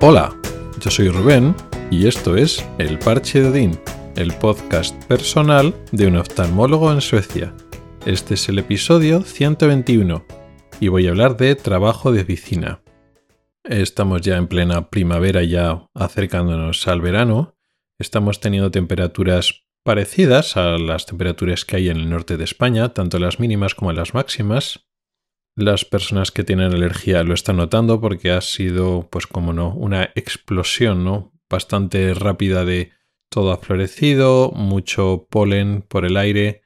Hola, yo soy Rubén y esto es El Parche de Odín, el podcast personal de un oftalmólogo en Suecia. Este es el episodio 121 y voy a hablar de trabajo de oficina. Estamos ya en plena primavera, ya acercándonos al verano. Estamos teniendo temperaturas parecidas a las temperaturas que hay en el norte de España, tanto las mínimas como las máximas. Las personas que tienen alergia lo están notando porque ha sido, pues como no, una explosión, ¿no? Bastante rápida de todo ha florecido, mucho polen por el aire,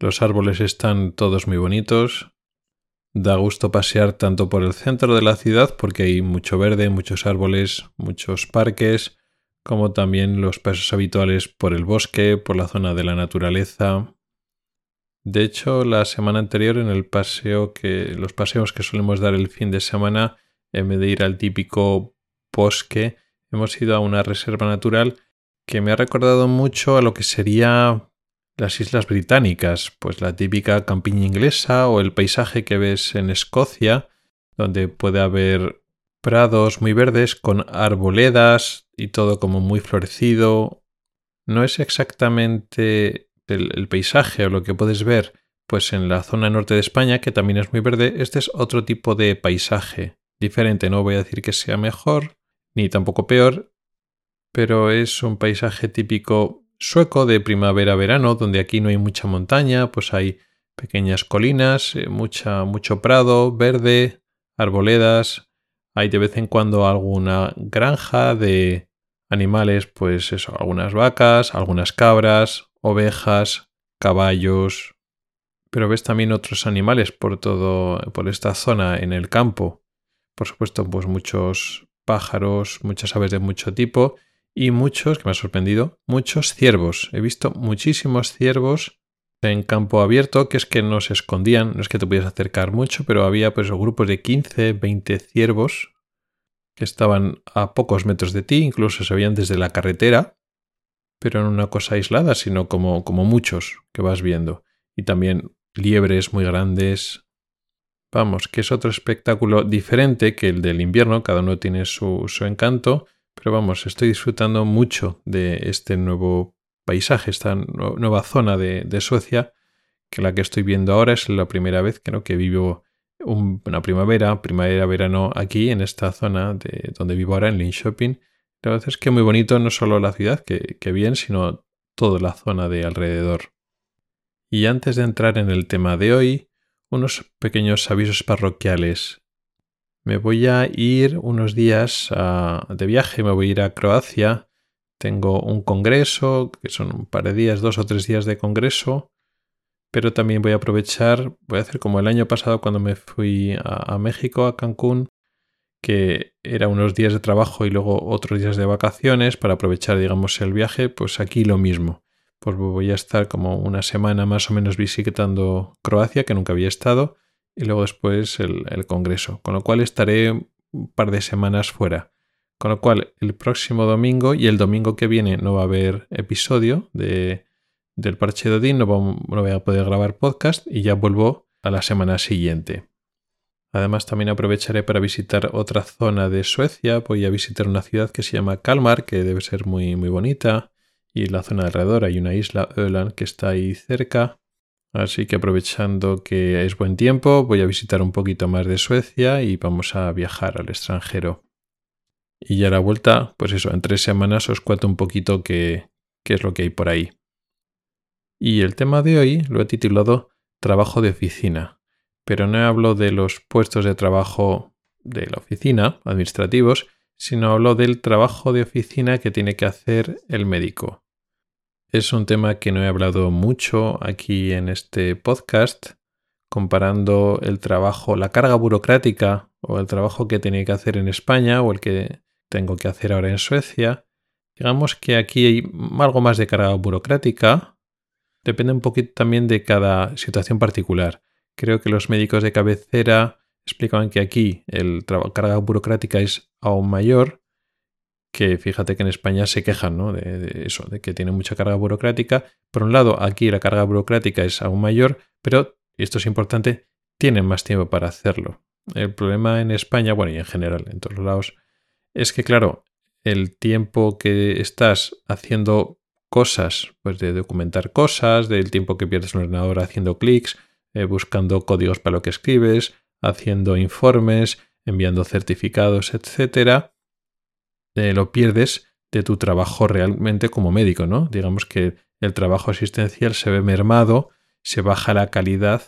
los árboles están todos muy bonitos. Da gusto pasear tanto por el centro de la ciudad porque hay mucho verde, muchos árboles, muchos parques, como también los pasos habituales por el bosque, por la zona de la naturaleza, de hecho, la semana anterior en el paseo que los paseos que solemos dar el fin de semana, en vez de ir al típico bosque, hemos ido a una reserva natural que me ha recordado mucho a lo que sería las Islas Británicas, pues la típica campiña inglesa o el paisaje que ves en Escocia, donde puede haber prados muy verdes con arboledas y todo como muy florecido. No es exactamente el, paisaje o lo que puedes ver pues en la zona norte de España, que también es muy verde, este es otro tipo de paisaje diferente. No voy a decir que sea mejor ni tampoco peor, pero es un paisaje típico sueco de primavera-verano, donde aquí no hay mucha montaña, pues hay pequeñas colinas, eh, mucha, mucho prado, verde, arboledas, hay de vez en cuando alguna granja de animales, pues eso, algunas vacas, algunas cabras, ovejas, caballos, pero ves también otros animales por todo, por esta zona en el campo. Por supuesto, pues muchos pájaros, muchas aves de mucho tipo y muchos, que me ha sorprendido, muchos ciervos. He visto muchísimos ciervos en campo abierto, que es que no se escondían, no es que te pudieras acercar mucho, pero había pues grupos de 15, 20 ciervos que estaban a pocos metros de ti, incluso se veían desde la carretera pero no una cosa aislada, sino como, como muchos que vas viendo. Y también liebres muy grandes. Vamos, que es otro espectáculo diferente que el del invierno, cada uno tiene su, su encanto, pero vamos, estoy disfrutando mucho de este nuevo paisaje, esta nueva zona de, Suecia, que la que estoy viendo ahora es la primera vez que, ¿no? que vivo una primavera, primavera-verano aquí en esta zona de donde vivo ahora en Linköping la verdad es que muy bonito no solo la ciudad, que, bien, sino toda la zona de alrededor. Y antes de entrar en el tema de hoy, unos pequeños avisos parroquiales. Me voy a ir unos días de viaje, me voy a ir a Croacia. Tengo un congreso, que son un par de días, dos o tres días de congreso, pero también voy a aprovechar, voy a hacer como el año pasado cuando me fui a México, a Cancún, que era unos días de trabajo y luego otros días de vacaciones para aprovechar, digamos, el viaje, pues aquí lo mismo. Pues voy a estar como una semana más o menos visitando Croacia, que nunca había estado, y luego después el, Congreso, con lo cual estaré un par de semanas fuera. Con lo cual, el próximo domingo y el domingo que viene no va a haber episodio de, del Parche de Odín, no voy a poder grabar podcast y ya vuelvo a la semana siguiente. Además también aprovecharé para visitar otra zona de Suecia. Voy a visitar una ciudad que se llama Kalmar, que debe ser muy, muy bonita. Y la zona alrededor hay una isla, Öland, que está ahí cerca. Así que aprovechando que es buen tiempo, voy a visitar un poquito más de Suecia y vamos a viajar al extranjero. Y ya a la vuelta, pues eso, en tres semanas os cuento un poquito qué, qué es lo que hay por ahí. Y el tema de hoy lo he titulado Trabajo de oficina pero no hablo de los puestos de trabajo de la oficina, administrativos, sino hablo del trabajo de oficina que tiene que hacer el médico. Es un tema que no he hablado mucho aquí en este podcast, comparando el trabajo, la carga burocrática o el trabajo que tiene que hacer en España o el que tengo que hacer ahora en Suecia. Digamos que aquí hay algo más de carga burocrática. Depende un poquito también de cada situación particular. Creo que los médicos de cabecera explicaban que aquí el carga burocrática es aún mayor, que fíjate que en España se quejan ¿no? de, eso, de que tiene mucha carga burocrática. Por un lado, aquí la carga burocrática es aún mayor, pero, y esto es importante, tienen más tiempo para hacerlo. El problema en España, bueno, y en general en todos lados, es que, claro, el tiempo que estás haciendo cosas, pues de documentar cosas, del tiempo que pierdes en el ordenador haciendo clics, eh, buscando códigos para lo que escribes, haciendo informes, enviando certificados, etcétera, eh, lo pierdes de tu trabajo realmente como médico, ¿no? Digamos que el trabajo asistencial se ve mermado, se baja la calidad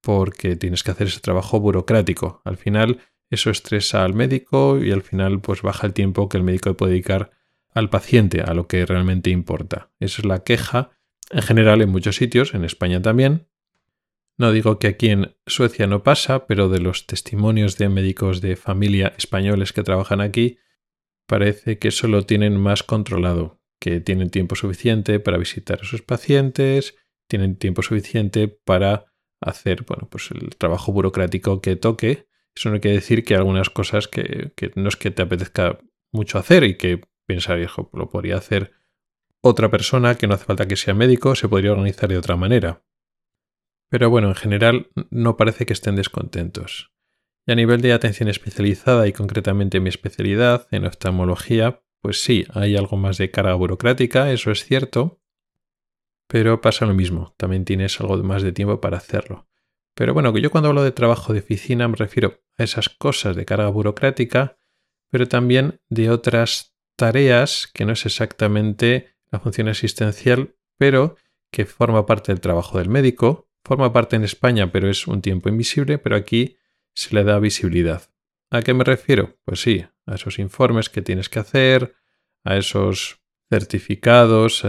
porque tienes que hacer ese trabajo burocrático. Al final eso estresa al médico y al final pues baja el tiempo que el médico puede dedicar al paciente, a lo que realmente importa. Esa es la queja en general en muchos sitios, en España también. No digo que aquí en Suecia no pasa, pero de los testimonios de médicos de familia españoles que trabajan aquí, parece que eso lo tienen más controlado, que tienen tiempo suficiente para visitar a sus pacientes, tienen tiempo suficiente para hacer bueno, pues el trabajo burocrático que toque. Eso no quiere decir que algunas cosas que, que no es que te apetezca mucho hacer y que pensar, hijo, lo podría hacer otra persona que no hace falta que sea médico, se podría organizar de otra manera. Pero bueno, en general no parece que estén descontentos. Y a nivel de atención especializada y concretamente mi especialidad en oftalmología, pues sí, hay algo más de carga burocrática, eso es cierto, pero pasa lo mismo, también tienes algo más de tiempo para hacerlo. Pero bueno, yo cuando hablo de trabajo de oficina me refiero a esas cosas de carga burocrática, pero también de otras tareas que no es exactamente la función asistencial, pero que forma parte del trabajo del médico, forma parte en España, pero es un tiempo invisible, pero aquí se le da visibilidad. ¿A qué me refiero? Pues sí, a esos informes que tienes que hacer, a esos certificados,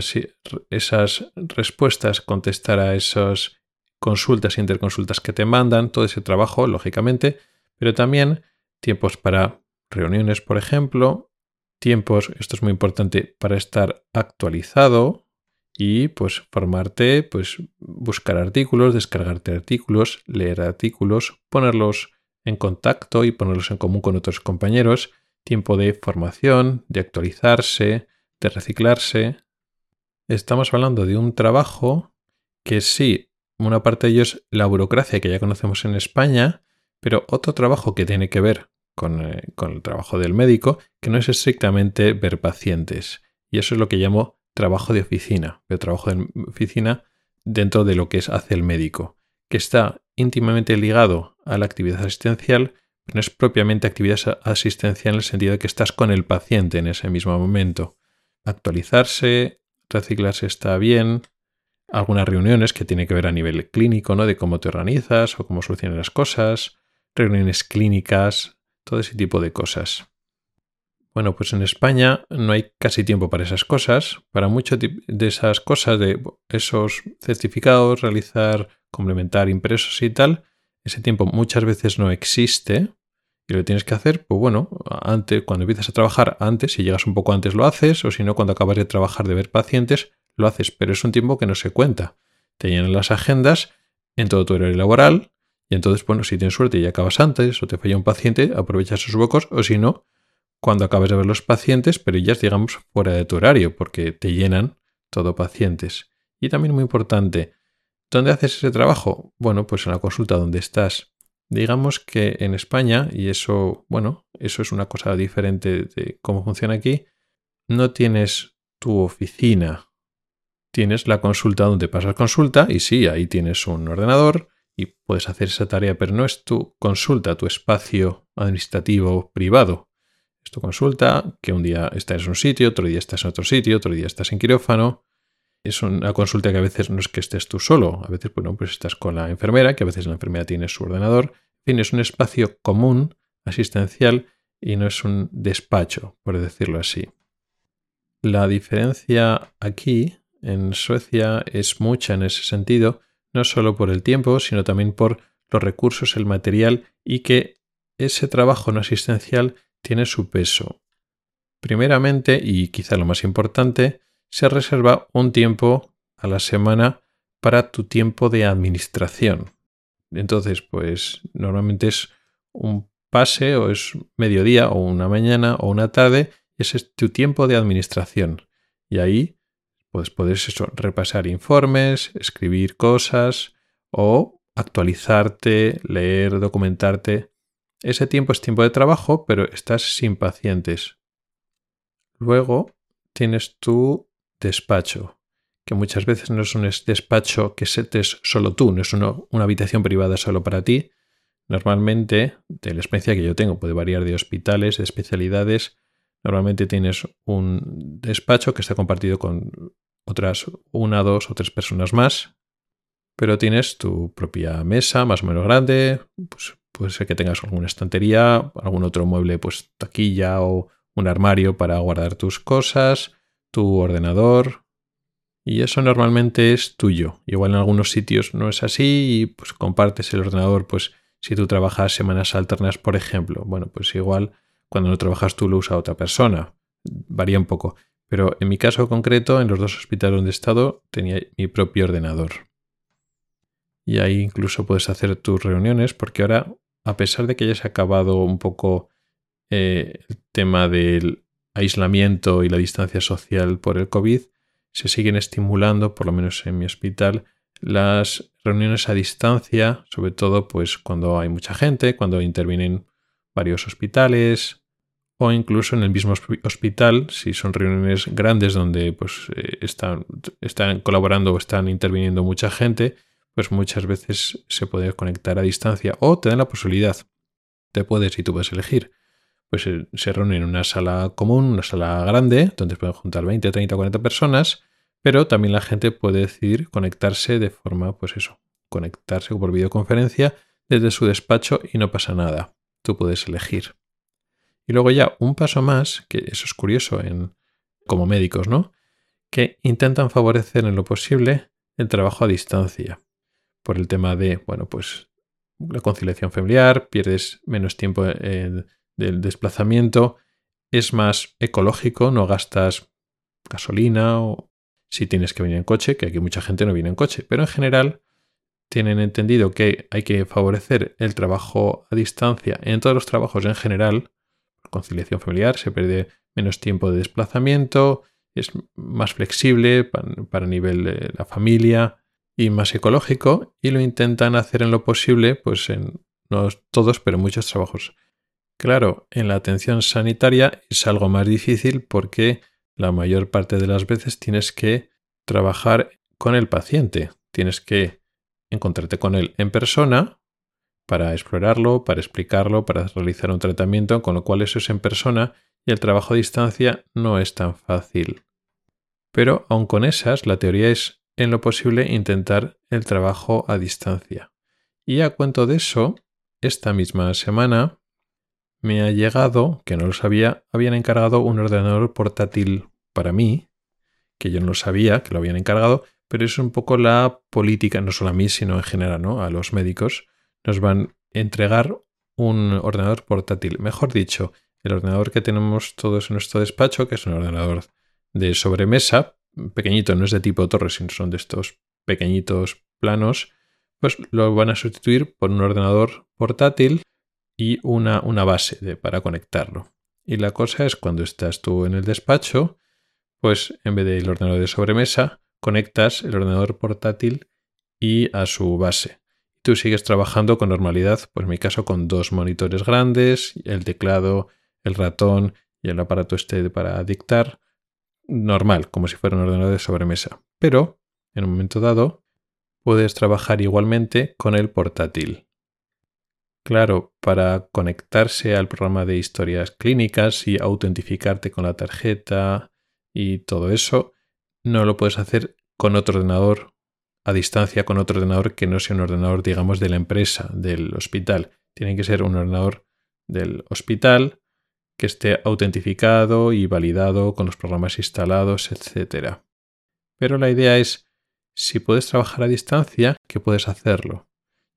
esas respuestas, contestar a esas consultas e interconsultas que te mandan, todo ese trabajo, lógicamente, pero también tiempos para reuniones, por ejemplo, tiempos, esto es muy importante, para estar actualizado y pues formarte, pues buscar artículos, descargarte artículos, leer artículos, ponerlos en contacto y ponerlos en común con otros compañeros, tiempo de formación, de actualizarse, de reciclarse. Estamos hablando de un trabajo que sí, una parte de ello es la burocracia que ya conocemos en España, pero otro trabajo que tiene que ver eh, con, el trabajo del médico, que no es estrictamente ver pacientes. Y eso es lo que llamo trabajo de oficina, el trabajo de oficina dentro de lo que es hace el médico, que está íntimamente ligado a la actividad asistencial, pero no es propiamente actividad asistencial en el sentido de que estás con el paciente en ese mismo momento. Actualizarse, reciclarse está bien, algunas reuniones que tiene que ver a nivel clínico, ¿no? De cómo te organizas o cómo solucionas las cosas, reuniones clínicas, todo ese tipo de cosas. Bueno, pues en España no hay casi tiempo para esas cosas. Para muchas de esas cosas, de esos certificados, realizar, complementar impresos y tal, ese tiempo muchas veces no existe y lo tienes que hacer, pues bueno, antes, cuando empiezas a trabajar antes, si llegas un poco antes lo haces, o si no, cuando acabas de trabajar de ver pacientes, lo haces, pero es un tiempo que no se cuenta. Te llenan las agendas en todo tu horario laboral y entonces, bueno, si tienes suerte y acabas antes o te falla un paciente, aprovechas esos huecos o si no, cuando acabes de ver los pacientes, pero ya digamos fuera de tu horario porque te llenan todo pacientes. Y también muy importante, ¿dónde haces ese trabajo? Bueno, pues en la consulta donde estás. Digamos que en España, y eso, bueno, eso es una cosa diferente de cómo funciona aquí, no tienes tu oficina. Tienes la consulta donde pasas consulta y sí, ahí tienes un ordenador, y puedes hacer esa tarea, pero no es tu consulta, tu espacio administrativo privado. Es tu consulta, que un día estás en un sitio, otro día estás en otro sitio, otro día estás en quirófano. Es una consulta que a veces no es que estés tú solo, a veces bueno, pues estás con la enfermera, que a veces la enfermera tiene su ordenador. En fin, es un espacio común, asistencial, y no es un despacho, por decirlo así. La diferencia aquí, en Suecia, es mucha en ese sentido, no solo por el tiempo, sino también por los recursos, el material y que ese trabajo no asistencial tiene su peso. Primeramente, y quizá lo más importante, se reserva un tiempo a la semana para tu tiempo de administración. Entonces, pues normalmente es un pase o es mediodía o una mañana o una tarde, ese es tu tiempo de administración. Y ahí pues puedes repasar informes, escribir cosas o actualizarte, leer, documentarte. Ese tiempo es tiempo de trabajo, pero estás sin pacientes. Luego tienes tu despacho, que muchas veces no es un despacho que setes solo tú, no es una habitación privada solo para ti. Normalmente, de la experiencia que yo tengo, puede variar de hospitales, de especialidades. Normalmente tienes un despacho que está compartido con otras una, dos o tres personas más, pero tienes tu propia mesa más o menos grande, pues puede ser que tengas alguna estantería, algún otro mueble, pues taquilla o un armario para guardar tus cosas, tu ordenador, y eso normalmente es tuyo. Igual en algunos sitios no es así y pues compartes el ordenador, pues si tú trabajas semanas alternas, por ejemplo, bueno, pues igual cuando no trabajas tú lo usa otra persona. Varía un poco. Pero en mi caso concreto, en los dos hospitales donde he estado, tenía mi propio ordenador y ahí incluso puedes hacer tus reuniones porque ahora, a pesar de que hayas acabado un poco eh, el tema del aislamiento y la distancia social por el COVID, se siguen estimulando, por lo menos en mi hospital, las reuniones a distancia, sobre todo pues cuando hay mucha gente, cuando intervienen varios hospitales o incluso en el mismo hospital, si son reuniones grandes donde pues eh, están, están colaborando o están interviniendo mucha gente, pues muchas veces se puede conectar a distancia o te dan la posibilidad. Te puedes y tú puedes elegir. Pues eh, se reúnen en una sala común, una sala grande, donde pueden juntar 20, 30, 40 personas, pero también la gente puede decidir conectarse de forma, pues eso, conectarse por videoconferencia desde su despacho y no pasa nada. Tú puedes elegir. Y luego ya un paso más, que eso es curioso en, como médicos, ¿no? Que intentan favorecer en lo posible el trabajo a distancia por el tema de, bueno, pues la conciliación familiar, pierdes menos tiempo del desplazamiento, es más ecológico, no gastas gasolina o si tienes que venir en coche, que aquí mucha gente no viene en coche, pero en general tienen entendido que hay que favorecer el trabajo a distancia en todos los trabajos en general, conciliación familiar, se pierde menos tiempo de desplazamiento, es más flexible para, para nivel de la familia, y más ecológico y lo intentan hacer en lo posible, pues en no todos, pero muchos trabajos. Claro, en la atención sanitaria es algo más difícil porque la mayor parte de las veces tienes que trabajar con el paciente, tienes que encontrarte con él en persona para explorarlo, para explicarlo, para realizar un tratamiento, con lo cual eso es en persona y el trabajo a distancia no es tan fácil. Pero aun con esas, la teoría es en lo posible intentar el trabajo a distancia. Y a cuento de eso, esta misma semana me ha llegado, que no lo sabía, habían encargado un ordenador portátil para mí, que yo no lo sabía, que lo habían encargado, pero es un poco la política, no solo a mí, sino en general, ¿no? A los médicos nos van a entregar un ordenador portátil. Mejor dicho, el ordenador que tenemos todos en nuestro despacho, que es un ordenador de sobremesa, pequeñito, no es de tipo torre, sino son de estos pequeñitos planos, pues lo van a sustituir por un ordenador portátil y una, una base para conectarlo. Y la cosa es cuando estás tú en el despacho, pues en vez del ordenador de sobremesa, conectas el ordenador portátil y a su base. Tú sigues trabajando con normalidad, pues en mi caso con dos monitores grandes, el teclado, el ratón y el aparato este para dictar, normal, como si fuera un ordenador de sobremesa. Pero, en un momento dado, puedes trabajar igualmente con el portátil. Claro, para conectarse al programa de historias clínicas y autentificarte con la tarjeta y todo eso, no lo puedes hacer con otro ordenador a distancia, con otro ordenador que no sea un ordenador, digamos, de la empresa, del hospital. Tiene que ser un ordenador del hospital que esté autentificado y validado con los programas instalados, etc. Pero la idea es, si puedes trabajar a distancia, que puedes hacerlo.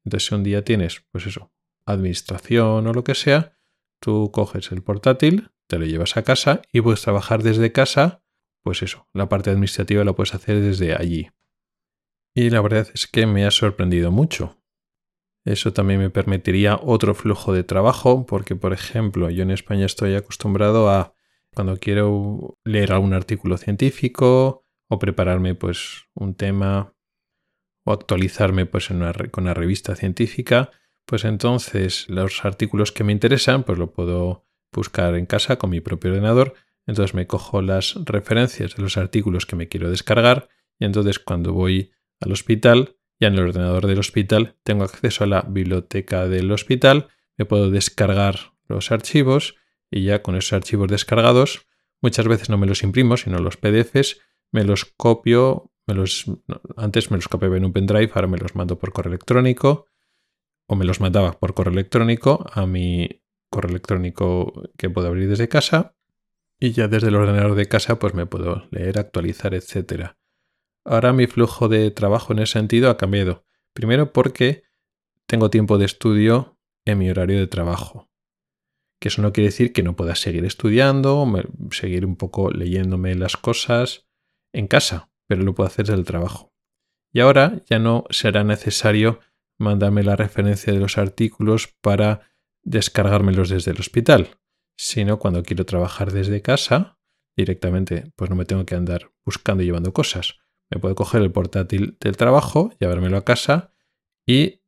Entonces, si un día tienes, pues eso, administración o lo que sea, tú coges el portátil, te lo llevas a casa y puedes trabajar desde casa, pues eso, la parte administrativa la puedes hacer desde allí. Y la verdad es que me ha sorprendido mucho. Eso también me permitiría otro flujo de trabajo, porque por ejemplo, yo en España estoy acostumbrado a cuando quiero leer algún artículo científico o prepararme pues un tema o actualizarme pues en una, con una revista científica, pues entonces los artículos que me interesan, pues lo puedo buscar en casa con mi propio ordenador. Entonces me cojo las referencias de los artículos que me quiero descargar y entonces cuando voy al hospital, ya en el ordenador del hospital tengo acceso a la biblioteca del hospital, me puedo descargar los archivos y ya con esos archivos descargados, muchas veces no me los imprimo, sino los PDFs, me los copio, me los, antes me los copiaba en un pendrive, ahora me los mando por correo electrónico o me los mandaba por correo electrónico a mi correo electrónico que puedo abrir desde casa y ya desde el ordenador de casa pues me puedo leer, actualizar, etc. Ahora mi flujo de trabajo en ese sentido ha cambiado. Primero porque tengo tiempo de estudio en mi horario de trabajo. Que eso no quiere decir que no pueda seguir estudiando, seguir un poco leyéndome las cosas en casa, pero lo puedo hacer desde el trabajo. Y ahora ya no será necesario mandarme la referencia de los artículos para descargármelos desde el hospital, sino cuando quiero trabajar desde casa, directamente pues no me tengo que andar buscando y llevando cosas. Me puedo coger el portátil del trabajo, llevármelo a casa y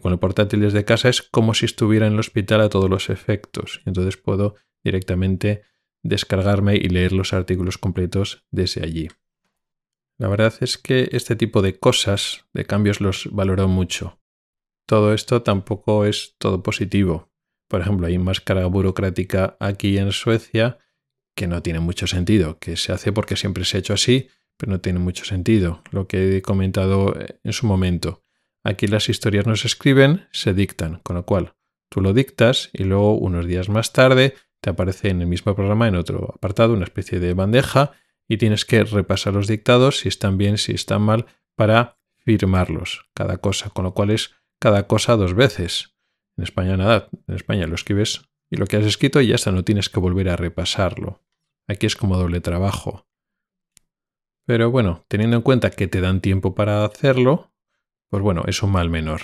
con el portátil desde casa es como si estuviera en el hospital a todos los efectos. Entonces puedo directamente descargarme y leer los artículos completos desde allí. La verdad es que este tipo de cosas, de cambios, los valoro mucho. Todo esto tampoco es todo positivo. Por ejemplo, hay más carga burocrática aquí en Suecia que no tiene mucho sentido, que se hace porque siempre se ha hecho así, pero no tiene mucho sentido, lo que he comentado en su momento. Aquí las historias no se escriben, se dictan, con lo cual tú lo dictas y luego unos días más tarde te aparece en el mismo programa en otro apartado una especie de bandeja y tienes que repasar los dictados si están bien, si están mal, para firmarlos, cada cosa, con lo cual es cada cosa dos veces. En España nada, en España lo escribes y lo que has escrito y ya está, no tienes que volver a repasarlo. Aquí es como doble trabajo. Pero bueno, teniendo en cuenta que te dan tiempo para hacerlo, pues bueno, es un mal menor.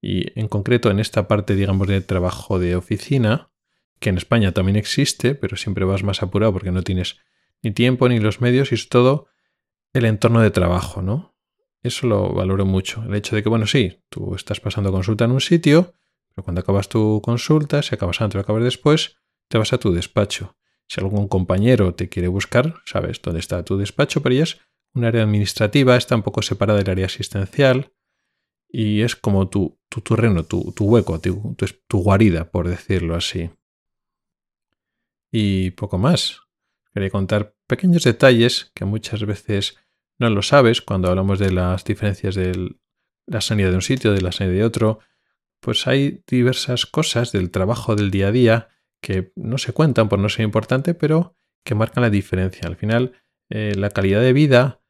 Y en concreto en esta parte, digamos, de trabajo de oficina, que en España también existe, pero siempre vas más apurado porque no tienes ni tiempo ni los medios y es todo el entorno de trabajo, ¿no? Eso lo valoro mucho. El hecho de que, bueno, sí, tú estás pasando consulta en un sitio, pero cuando acabas tu consulta, si acabas antes o acabas después, te vas a tu despacho. Si algún compañero te quiere buscar, sabes dónde está tu despacho, pero ya es un área administrativa, está un poco separada del área asistencial y es como tu, tu terreno, tu, hueco, tu, tu, guarida, por decirlo así. Y poco más. Quería contar pequeños detalles que muchas veces no lo sabes cuando hablamos de las diferencias de la sanidad de un sitio, de la sanidad de otro. Pues hay diversas cosas del trabajo del día a día que no se cuentan por no ser importante, pero que marcan la diferencia. Al final, eh, la calidad de vida,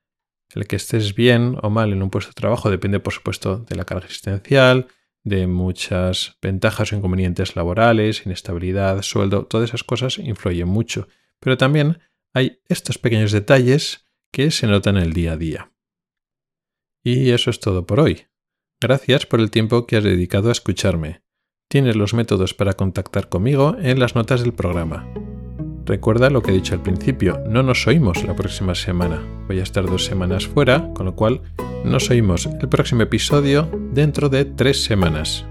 el que estés bien o mal en un puesto de trabajo depende, por supuesto, de la carga existencial, de muchas ventajas o inconvenientes laborales, inestabilidad, sueldo, todas esas cosas influyen mucho. Pero también hay estos pequeños detalles que se notan en el día a día. Y eso es todo por hoy. Gracias por el tiempo que has dedicado a escucharme. Tienes los métodos para contactar conmigo en las notas del programa. Recuerda lo que he dicho al principio, no nos oímos la próxima semana. Voy a estar dos semanas fuera, con lo cual nos oímos el próximo episodio dentro de tres semanas.